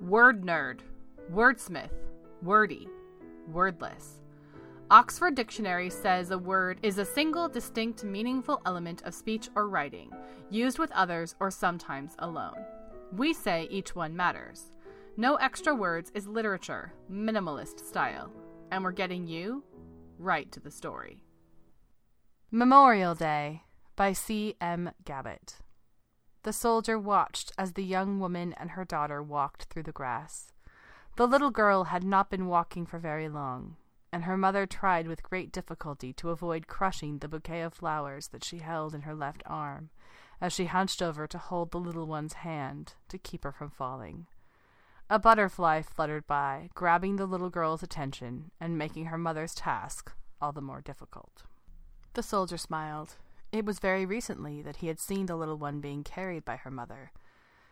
word nerd, wordsmith, wordy, wordless. Oxford Dictionary says a word is a single, distinct, meaningful element of speech or writing, used with others or sometimes alone. We say each one matters. No extra words is literature, minimalist style. And we're getting you right to the story. Memorial Day by C. M. Gabbett. The soldier watched as the young woman and her daughter walked through the grass. The little girl had not been walking for very long and her mother tried with great difficulty to avoid crushing the bouquet of flowers that she held in her left arm, as she hunched over to hold the little one's hand to keep her from falling. A butterfly fluttered by, grabbing the little girl's attention and making her mother's task all the more difficult. The soldier smiled. It was very recently that he had seen the little one being carried by her mother.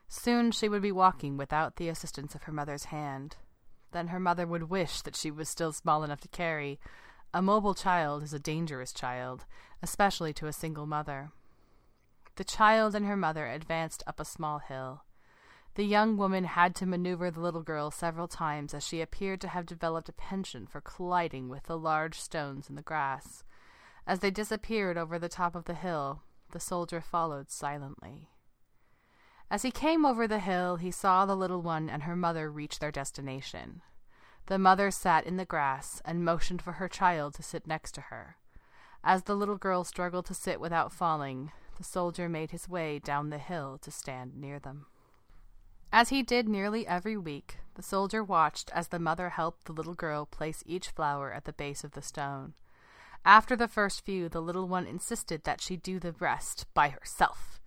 Soon she would be walking without the assistance of her mother's hand, then her mother would wish that she was still small enough to carry. A mobile child is a dangerous child, especially to a single mother. The child and her mother advanced up a small hill. The young woman had to maneuver the little girl several times as she appeared to have developed a penchant for colliding with the large stones in the grass. As they disappeared over the top of the hill, the soldier followed silently. As he came over the hill, he saw the little one and her mother reach their destination. The mother sat in the grass and motioned for her child to sit next to her. As the little girl struggled to sit without falling, the soldier made his way down the hill to stand near them. As he did nearly every week, the soldier watched as the mother helped the little girl place each flower at the base of the stone. After the first few, the little one insisted that she do the rest by herself.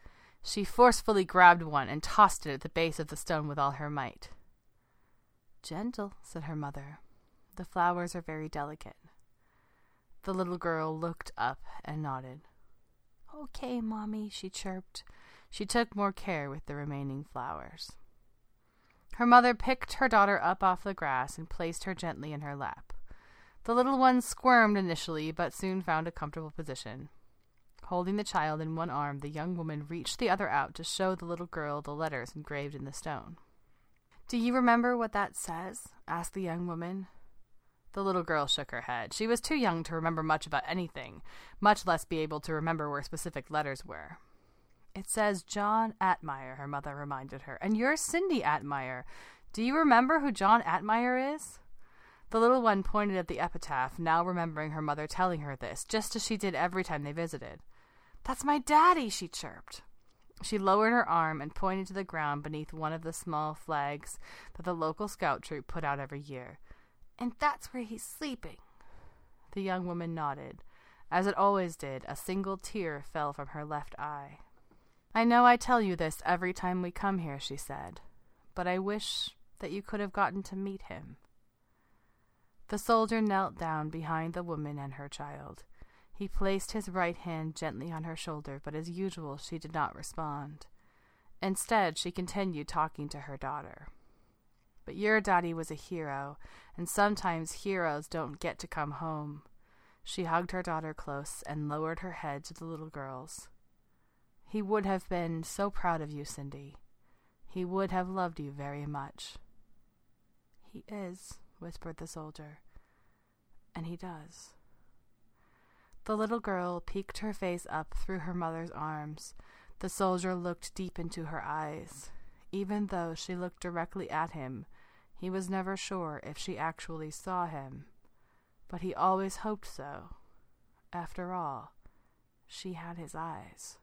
She forcefully grabbed one and tossed it at the base of the stone with all her might. Gentle, said her mother. The flowers are very delicate. The little girl looked up and nodded. Okay, Mommy, she chirped. She took more care with the remaining flowers. Her mother picked her daughter up off the grass and placed her gently in her lap. The little one squirmed initially, but soon found a comfortable position. Holding the child in one arm, the young woman reached the other out to show the little girl the letters engraved in the stone. Do you remember what that says? asked the young woman. The little girl shook her head. She was too young to remember much about anything, much less be able to remember where specific letters were. It says John Atmeyer, her mother reminded her, and you're Cindy Atmeyer. Do you remember who John Atmeyer is? The little one pointed at the epitaph, now remembering her mother telling her this, just as she did every time they visited. That's my daddy, she chirped. She lowered her arm and pointed to the ground beneath one of the small flags that the local scout troop put out every year. And that's where he's sleeping. The young woman nodded. As it always did, a single tear fell from her left eye. I know I tell you this every time we come here, she said, but I wish that you could have gotten to meet him. The soldier knelt down behind the woman and her child. He placed his right hand gently on her shoulder, but as usual she did not respond. Instead, she continued talking to her daughter. But your daddy was a hero, and sometimes heroes don't get to come home. She hugged her daughter close and lowered her head to the little girl's. He would have been so proud of you, Cindy. He would have loved you very much. He is, whispered the soldier. And he does. The little girl peeked her face up through her mother's arms. The soldier looked deep into her eyes. Even though she looked directly at him, he was never sure if she actually saw him. But he always hoped so. After all, she had his eyes.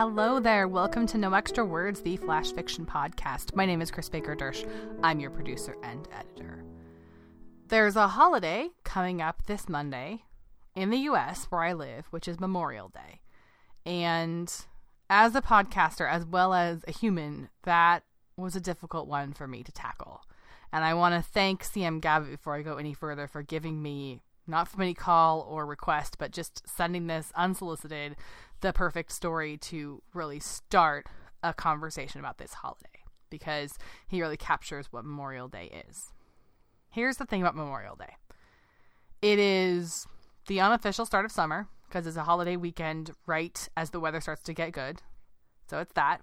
Hello there. Welcome to No Extra Words, the Flash Fiction Podcast. My name is Chris Baker Dersch. I'm your producer and editor. There's a holiday coming up this Monday in the US where I live, which is Memorial Day. And as a podcaster, as well as a human, that was a difficult one for me to tackle. And I want to thank CM Gabbett before I go any further for giving me not from any call or request, but just sending this unsolicited the perfect story to really start a conversation about this holiday because he really captures what Memorial Day is. Here's the thing about Memorial Day it is the unofficial start of summer because it's a holiday weekend right as the weather starts to get good. So it's that.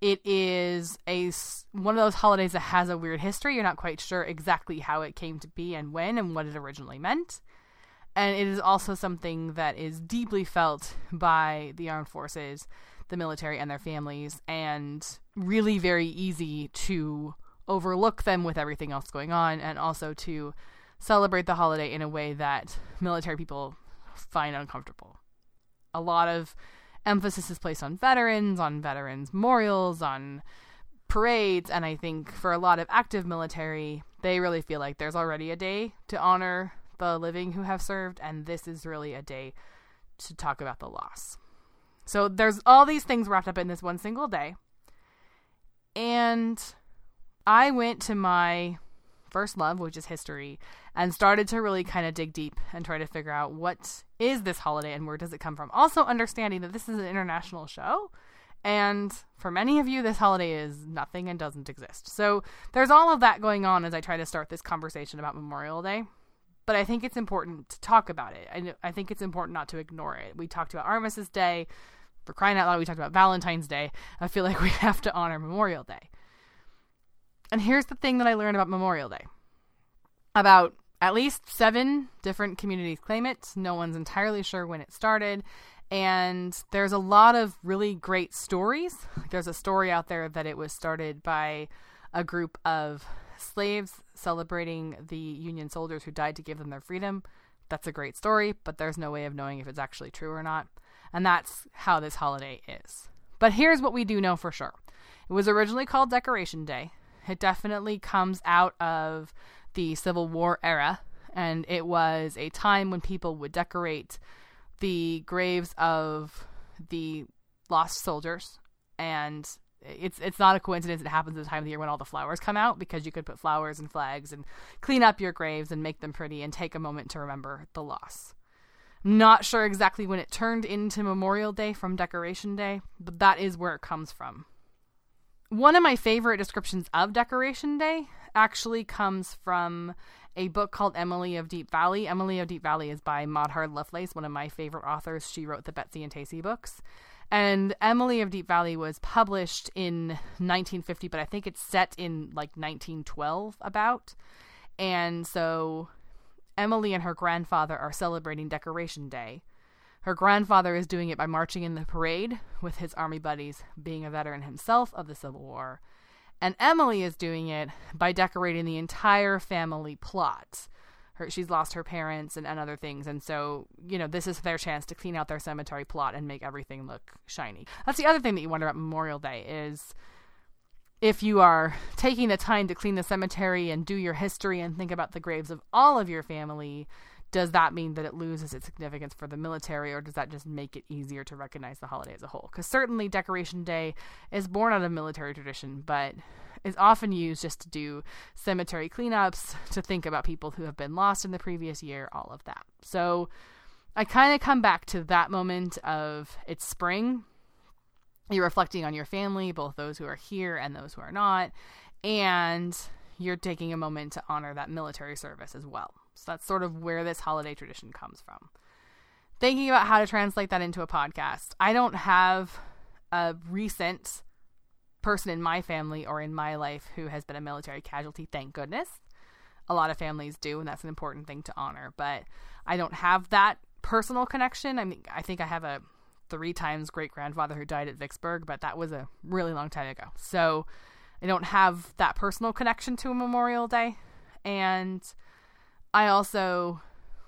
It is a one of those holidays that has a weird history. You're not quite sure exactly how it came to be and when and what it originally meant. And it is also something that is deeply felt by the armed forces, the military, and their families, and really very easy to overlook them with everything else going on, and also to celebrate the holiday in a way that military people find uncomfortable. A lot of emphasis is placed on veterans, on veterans memorials, on parades, and I think for a lot of active military, they really feel like there's already a day to honor the living who have served, and this is really a day to talk about the loss. So there's all these things wrapped up in this one single day. And I went to my first love, which is history, and started to really kind of dig deep and try to figure out what is this holiday and where does it come from. Also, understanding that this is an international show. And for many of you, this holiday is nothing and doesn't exist. So there's all of that going on as I try to start this conversation about Memorial Day. But I think it's important to talk about it. I, I think it's important not to ignore it. We talked about Armistice Day. For crying out loud, we talked about Valentine's Day. I feel like we have to honor Memorial Day. And here's the thing that I learned about Memorial Day. About at least seven different communities claim it. No one's entirely sure when it started. And there's a lot of really great stories. There's a story out there that it was started by a group of slaves celebrating the Union soldiers who died to give them their freedom. That's a great story, but there's no way of knowing if it's actually true or not. And that's how this holiday is. But here's what we do know for sure it was originally called Decoration Day. It definitely comes out of the Civil War era, and it was a time when people would decorate the graves of the lost soldiers and it's it's not a coincidence it happens at the time of the year when all the flowers come out because you could put flowers and flags and clean up your graves and make them pretty and take a moment to remember the loss. Not sure exactly when it turned into Memorial Day from Decoration Day, but that is where it comes from. One of my favorite descriptions of Decoration Day actually comes from a book called Emily of Deep Valley. Emily of Deep Valley is by Maud Hart Lovelace, one of my favorite authors. She wrote the Betsy and Tacy books. And Emily of Deep Valley was published in 1950, but I think it's set in like 1912 about. And so Emily and her grandfather are celebrating Decoration Day. Her grandfather is doing it by marching in the parade with his army buddies, being a veteran himself of the Civil War. And Emily is doing it by decorating the entire family plot. Her, she's lost her parents and, and other things. And so, you know, this is their chance to clean out their cemetery plot and make everything look shiny. That's the other thing that you wonder about Memorial Day is if you are taking the time to clean the cemetery and do your history and think about the graves of all of your family, does that mean that it loses its significance for the military, or does that just make it easier to recognize the holiday as a whole? Because certainly Decoration Day is born out of military tradition, but is often used just to do cemetery cleanups, to think about people who have been lost in the previous year, all of that. So I kind of come back to that moment of it's spring. You're reflecting on your family, both those who are here and those who are not, and you're taking a moment to honor that military service as well. So that's sort of where this holiday tradition comes from. Thinking about how to translate that into a podcast, I don't have a recent person in my family or in my life who has been a military casualty, thank goodness. A lot of families do, and that's an important thing to honor. But I don't have that personal connection. I mean, I think I have a three times great grandfather who died at Vicksburg, but that was a really long time ago. So I don't have that personal connection to a Memorial Day. And I also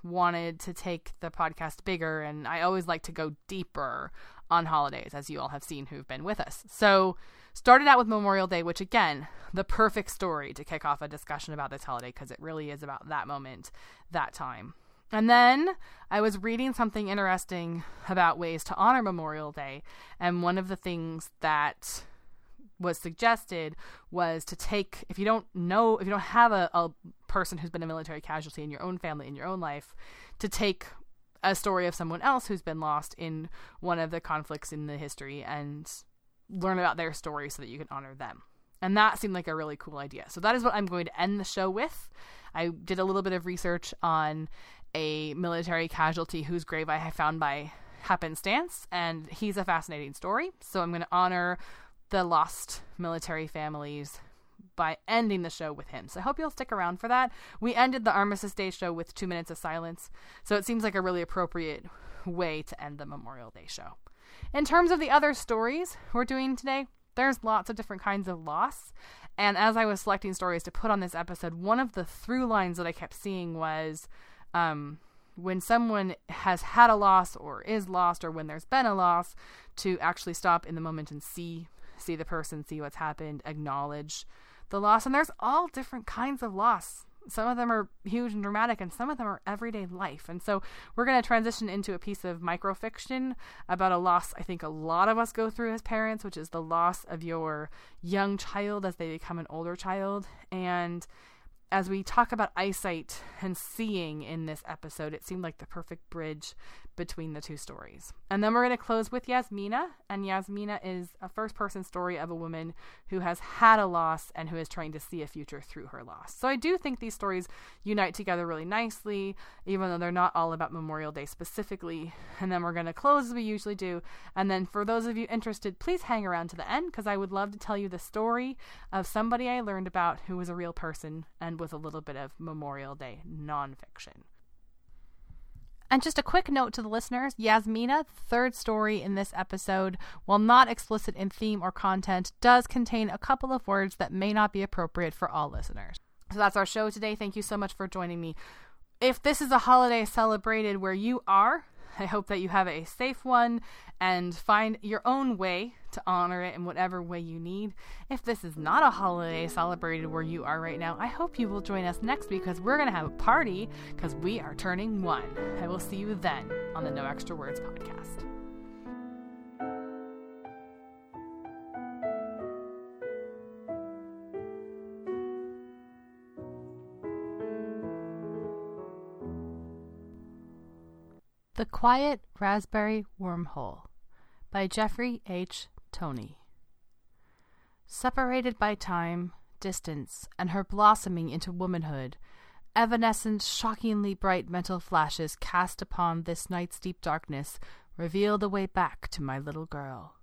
wanted to take the podcast bigger, and I always like to go deeper on holidays, as you all have seen who've been with us. So, started out with Memorial Day, which again, the perfect story to kick off a discussion about this holiday because it really is about that moment, that time. And then I was reading something interesting about ways to honor Memorial Day, and one of the things that was suggested was to take if you don't know if you don't have a, a person who's been a military casualty in your own family in your own life to take a story of someone else who's been lost in one of the conflicts in the history and learn about their story so that you can honor them And that seemed like a really cool idea. So that is what I'm going to end the show with. I did a little bit of research on a military casualty whose grave I found by happenstance, and he's a fascinating story. So I'm going to honor the lost military families by ending the show with him. So I hope you'll stick around for that. We ended the Armistice Day show with two minutes of silence, so it seems like a really appropriate way to end the Memorial Day show. In terms of the other stories we're doing today, there's lots of different kinds of loss. And as I was selecting stories to put on this episode, one of the through lines that I kept seeing was um, when someone has had a loss or is lost or when there's been a loss, to actually stop in the moment and see see the person, see what's happened, acknowledge the loss. And there's all different kinds of loss. Some of them are huge and dramatic, and some of them are everyday life. And so we're going to transition into a piece of microfiction about a loss I think a lot of us go through as parents, which is the loss of your young child as they become an older child. And as we talk about eyesight and seeing in this episode, it seemed like the perfect bridge between the two stories. And then we're going to close with Yasmina. And Yasmina is a first person story of a woman who has had a loss and who is trying to see a future through her loss. So I do think these stories unite together really nicely, even though they're not all about Memorial Day specifically. And then we're going to close as we usually do. And then for those of you interested, please hang around to the end because I would love to tell you the story of somebody I learned about who was a real person and with a little bit of Memorial Day nonfiction. And just a quick note to the listeners Yasmina, the third story in this episode, while not explicit in theme or content, does contain a couple of words that may not be appropriate for all listeners. So that's our show today. Thank you so much for joining me. If this is a holiday celebrated where you are, I hope that you have a safe one and find your own way to honor it in whatever way you need. If this is not a holiday celebrated where you are right now, I hope you will join us next week because we're going to have a party because we are turning one. I will see you then on the No Extra Words podcast. The Quiet Raspberry Wormhole by Jefferey H. Toney. Separated by time, distance, and her blossoming into womanhood, evanescent, shockingly bright mental flashes cast upon this night's deep darkness reveal the way back to my little girl.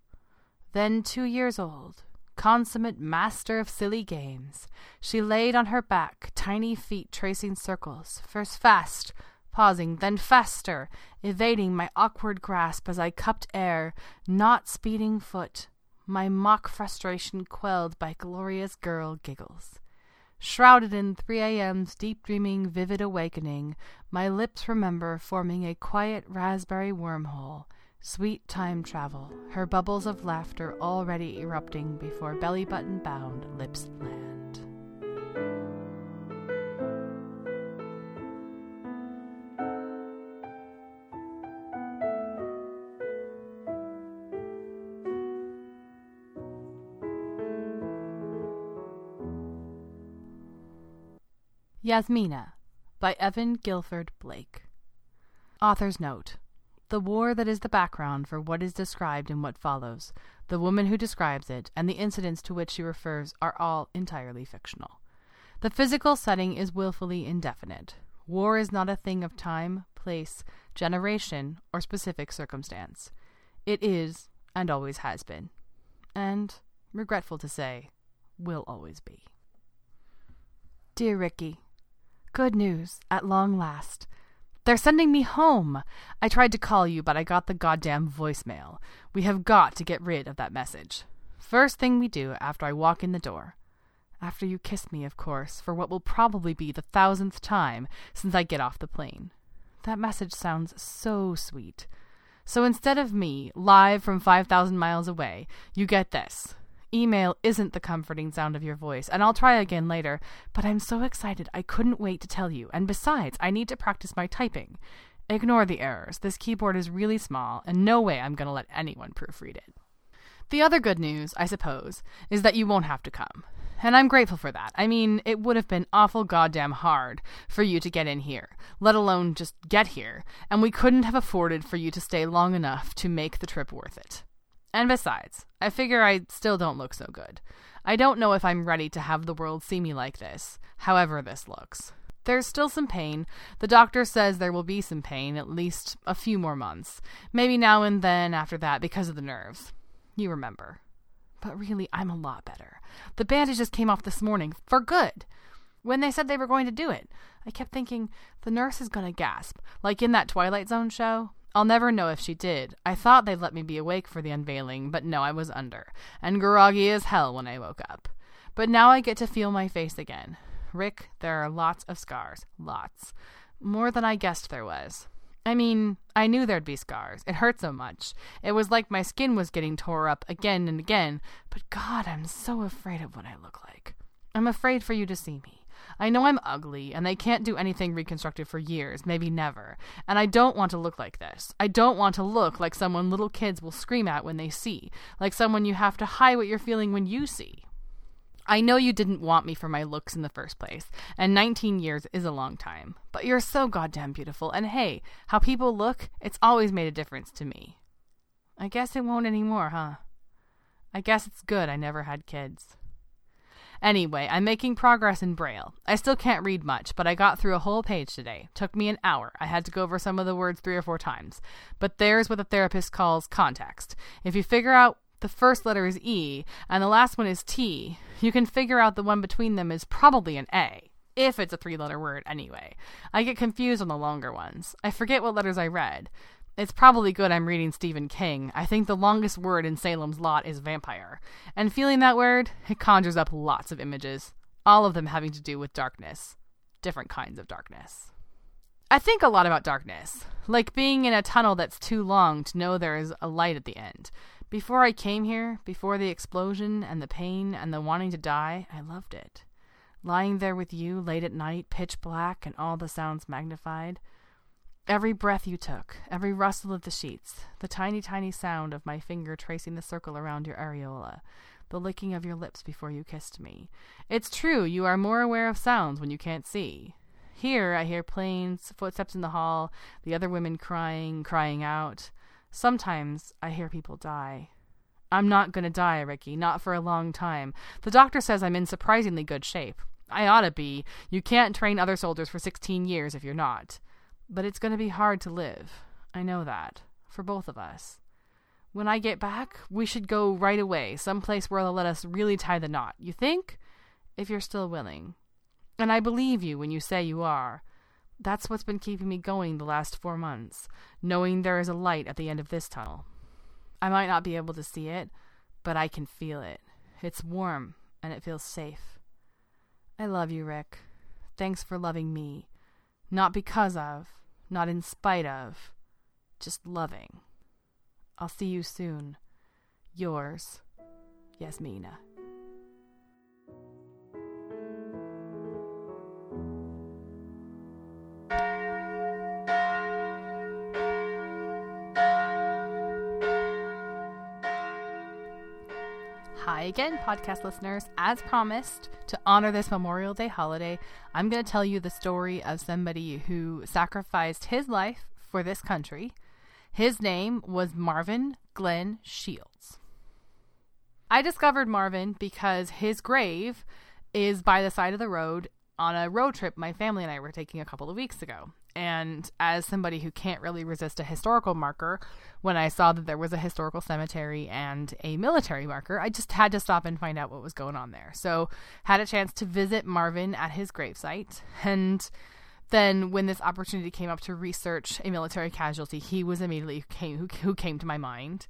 Then two years old, consummate master of silly games, she laid on her back, tiny feet tracing circles, first fast, pausing, then faster, evading my awkward grasp as I cupped air, not speeding foot, my mock frustration quelled by glorious girl giggles. Shrouded in 3 a.m.'s deep dreaming, vivid awakening, my lips remember forming a quiet raspberry wormhole, sweet time travel, her bubbles of laughter already erupting before belly button bound lips land. Yasmina by Evan Guilford Blake. Author's note The war that is the background for what is described in what follows, the woman who describes it, and the incidents to which she refers are all entirely fictional. The physical setting is wilfully indefinite. War is not a thing of time, place, generation, or specific circumstance. It is, and always has been. And, regretful to say, will always be. Dear Ricky, Good news, at long last. They're sending me home. I tried to call you, but I got the goddamn voicemail. We have got to get rid of that message. First thing we do after I walk in the door. After you kiss me, of course, for what will probably be the thousandth time since I get off the plane. That message sounds so sweet. So instead of me, live from 5,000 miles away, you get this email isn't the comforting sound of your voice, and I'll try again later, but I'm so excited I couldn't wait to tell you, and besides, I need to practice my typing. Ignore the errors. This keyboard is really small, and no way I'm going to let anyone proofread it. The other good news, I suppose, is that you won't have to come. And I'm grateful for that. I mean, it would have been awful goddamn hard for you to get in here, let alone just get here, and we couldn't have afforded for you to stay long enough to make the trip worth it. And besides, I figure I still don't look so good. I don't know if I'm ready to have the world see me like this, however this looks. There's still some pain. The doctor says there will be some pain, at least a few more months. Maybe now and then after that because of the nerves. You remember. But really, I'm a lot better. The bandages came off this morning, for good. When they said they were going to do it, I kept thinking, the nurse is going to gasp, like in that Twilight Zone show. I'll never know if she did. I thought they'd let me be awake for the unveiling, but no, I was under, and groggy as hell when I woke up. But now I get to feel my face again. Rick, there are lots of scars. Lots. More than I guessed there was. I mean, I knew there'd be scars. It hurt so much. It was like my skin was getting tore up again and again. But God, I'm so afraid of what I look like. I'm afraid for you to see me. I know I'm ugly, and they can't do anything reconstructive for years, maybe never. And I don't want to look like this. I don't want to look like someone little kids will scream at when they see, like someone you have to hide what you're feeling when you see. I know you didn't want me for my looks in the first place, and 19 years is a long time. But you're so goddamn beautiful, and hey, how people look, it's always made a difference to me. I guess it won't anymore, huh? I guess it's good I never had kids. Anyway, I'm making progress in Braille. I still can't read much, but I got through a whole page today. Took me an hour. I had to go over some of the words three or four times. But there's what the therapist calls context. If you figure out the first letter is E and the last one is T, you can figure out the one between them is probably an A, if it's a three letter word anyway. I get confused on the longer ones. I forget what letters I read. It's probably good I'm reading Stephen King. I think the longest word in Salem's Lot is vampire. And feeling that word, it conjures up lots of images, all of them having to do with darkness. Different kinds of darkness. I think a lot about darkness, like being in a tunnel that's too long to know there is a light at the end. Before I came here, before the explosion and the pain and the wanting to die, I loved it. Lying there with you late at night, pitch black and all the sounds magnified. Every breath you took, every rustle of the sheets, the tiny, tiny sound of my finger tracing the circle around your areola, the licking of your lips before you kissed me. It's true, you are more aware of sounds when you can't see. Here I hear planes, footsteps in the hall, the other women crying, crying out. Sometimes I hear people die. I'm not going to die, Ricky, not for a long time. The doctor says I'm in surprisingly good shape. I ought to be. You can't train other soldiers for 16 years if you're not. But it's going to be hard to live. I know that. For both of us. When I get back, we should go right away, someplace where they'll let us really tie the knot. You think? If you're still willing. And I believe you when you say you are. That's what's been keeping me going the last four months, knowing there is a light at the end of this tunnel. I might not be able to see it, but I can feel it. It's warm, and it feels safe. I love you, Rick. Thanks for loving me. Not because of, not in spite of, just loving. I'll see you soon. Yours, Yasmina. Again, podcast listeners. As promised, to honor this Memorial Day holiday, I'm going to tell you the story of somebody who sacrificed his life for this country. His name was Marvin Glenn Shields. I discovered Marvin because his grave is by the side of the road on a road trip my family and I were taking a couple of weeks ago. And as somebody who can't really resist a historical marker, when I saw that there was a historical cemetery and a military marker, I just had to stop and find out what was going on there. So, had a chance to visit Marvin at his gravesite. And then, when this opportunity came up to research a military casualty, he was immediately came, who, who came to my mind.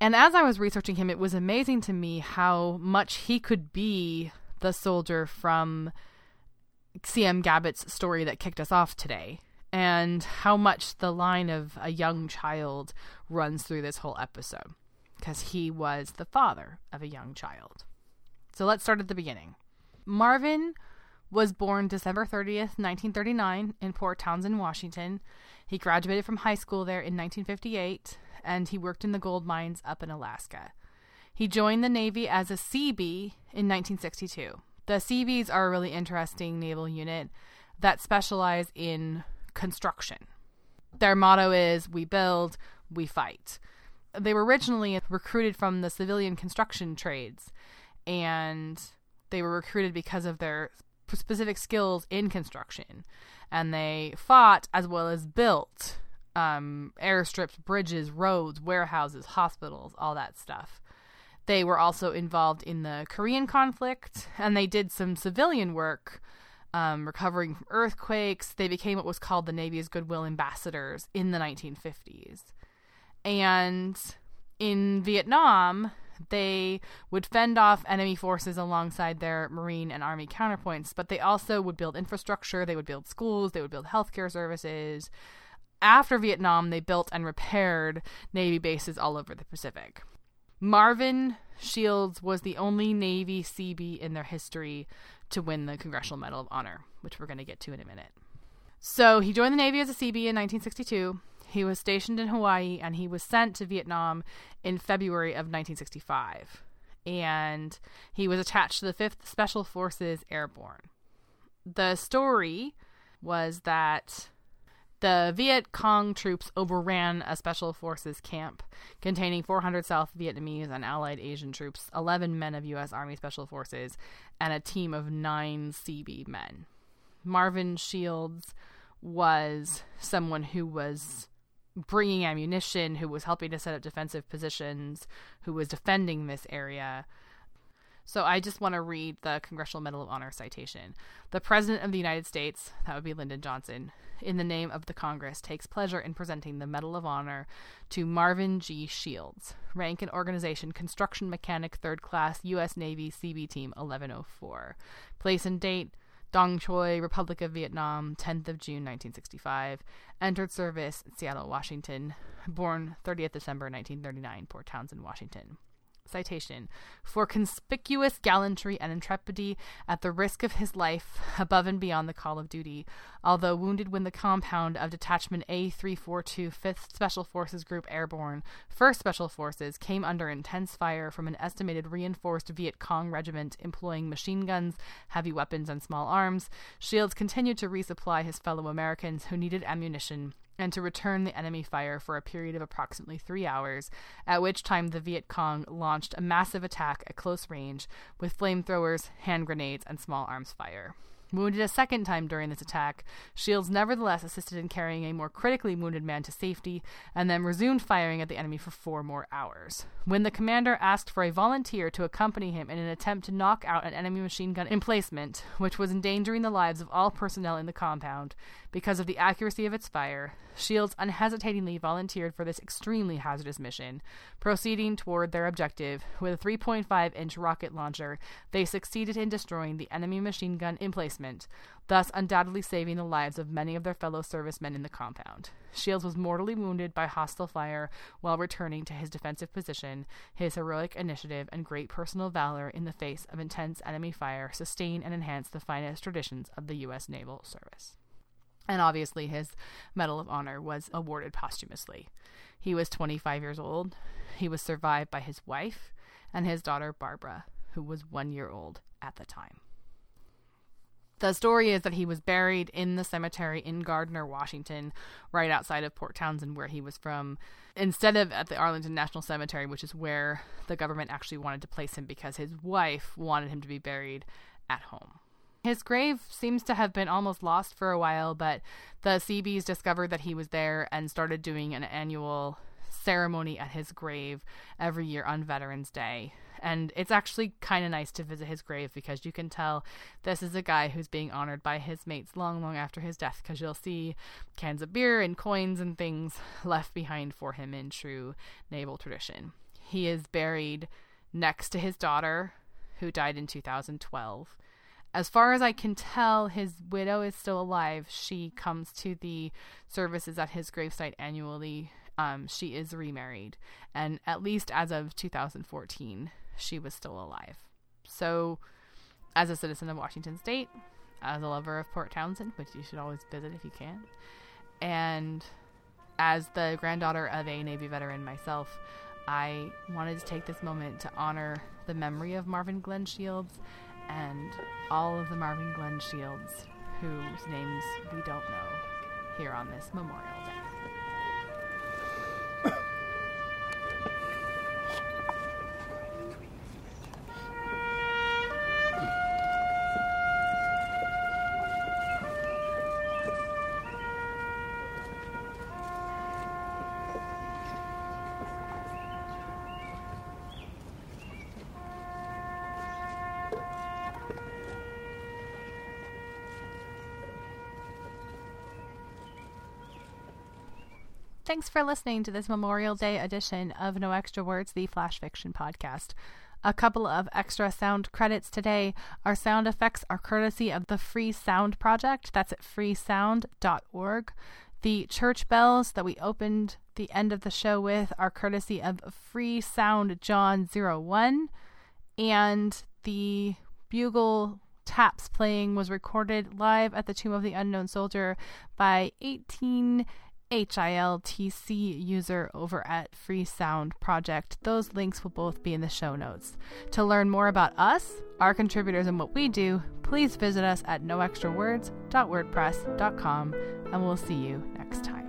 And as I was researching him, it was amazing to me how much he could be the soldier from CM Gabbett's story that kicked us off today and how much the line of a young child runs through this whole episode because he was the father of a young child. So let's start at the beginning. Marvin was born December 30th, 1939, in Port Townsend, Washington. He graduated from high school there in 1958 and he worked in the gold mines up in Alaska. He joined the Navy as a Seabee in 1962. The Seabees are a really interesting naval unit that specialize in construction. Their motto is We build, we fight. They were originally recruited from the civilian construction trades, and they were recruited because of their specific skills in construction. And they fought as well as built um, airstrips, bridges, roads, warehouses, hospitals, all that stuff. They were also involved in the Korean conflict, and they did some civilian work um, recovering from earthquakes. They became what was called the Navy's Goodwill Ambassadors in the 1950s. And in Vietnam, they would fend off enemy forces alongside their Marine and Army counterpoints, but they also would build infrastructure, they would build schools, they would build healthcare services. After Vietnam, they built and repaired Navy bases all over the Pacific. Marvin Shields was the only Navy Seabee in their history to win the Congressional Medal of Honor, which we're going to get to in a minute. So he joined the Navy as a Seabee in 1962. He was stationed in Hawaii and he was sent to Vietnam in February of 1965. And he was attached to the 5th Special Forces Airborne. The story was that the Viet Cong troops overran a special forces camp containing 400 South Vietnamese and allied Asian troops, 11 men of U.S. Army Special Forces, and a team of nine Seabee men. Marvin Shields was someone who was bringing ammunition, who was helping to set up defensive positions, who was defending this area. So I just want to read the Congressional Medal of Honor citation. The President of the United States, that would be Lyndon Johnson, in the name of the Congress, takes pleasure in presenting the Medal of Honor to Marvin G. Shields, rank and organization Construction Mechanic, Third Class, U.S. Navy, Seabee Team 1104. Place and date Dong Choi, Republic of Vietnam, 10th of June 1965. Entered service Seattle, Washington. Born 30th December 1939, Port Townsend, Washington. Citation For conspicuous gallantry and intrepidity at the risk of his life, above and beyond the call of duty, although wounded when the compound of Detachment A342 5th Special Forces Group Airborne, 1st Special Forces, came under intense fire from an estimated reinforced Viet Cong regiment employing machine guns, heavy weapons, and small arms, Shields continued to resupply his fellow Americans who needed ammunition and to return the enemy fire for a period of approximately three hours, at which time the Viet Cong launched a massive attack at close range with flamethrowers, hand grenades, and small arms fire. Wounded a second time during this attack, Shields nevertheless assisted in carrying a more critically wounded man to safety and then resumed firing at the enemy for four more hours. When the commander asked for a volunteer to accompany him in an attempt to knock out an enemy machine gun emplacement, which was endangering the lives of all personnel in the compound because of the accuracy of its fire, Shields unhesitatingly volunteered for this extremely hazardous mission. Proceeding toward their objective with a 3.5 inch rocket launcher, they succeeded in destroying the enemy machine gun emplacement, thus undoubtedly saving the lives of many of their fellow servicemen in the compound. Shields was mortally wounded by hostile fire while returning to his defensive position. His heroic initiative and great personal valor in the face of intense enemy fire sustain and enhance the finest traditions of the U.S. Naval Service and obviously his Medal of Honor was awarded posthumously. He was 25 years old. He was survived by his wife and his daughter Barbara, who was one year old at the time. The story is that he was buried in the cemetery in Gardiner, Washington, right outside of Port Townsend, where he was from, instead of at the Arlington National Cemetery, which is where the government actually wanted to place him because his wife wanted him to be buried at home. His grave seems to have been almost lost for a while, but the Seabees discovered that he was there and started doing an annual ceremony at his grave every year on Veterans Day. And it's actually kind of nice to visit his grave because you can tell this is a guy who's being honored by his mates long, long after his death because you'll see cans of beer and coins and things left behind for him in true naval tradition. He is buried next to his daughter, who died in 2012 as far as I can tell, his widow is still alive. She comes to the services at his gravesite annually. Um, she is remarried, and at least as of 2014, she was still alive. So, as a citizen of Washington State, as a lover of Port Townsend, which you should always visit if you can, and as the granddaughter of a Navy veteran myself, I wanted to take this moment to honor the memory of Marvin Glenn Shields and all of the Marvin Glenn Shields, whose names we don't know, here on this Memorial Thanks for listening to this Memorial Day edition of No Extra Words, the Flash Fiction Podcast. A couple of extra sound credits today. Our sound effects are courtesy of the Free Sound Project. That's at freesound.org. The church bells that we opened the end of the show with are courtesy of Free Sound John 01. And the bugle taps playing was recorded live at the Tomb of the Unknown Soldier by 18 HILTC user over at Free Sound Project. Those links will both be in the show notes. To learn more about us, our contributors, and what we do, please visit us at noextrawords.wordpress.com, and we'll see you next time.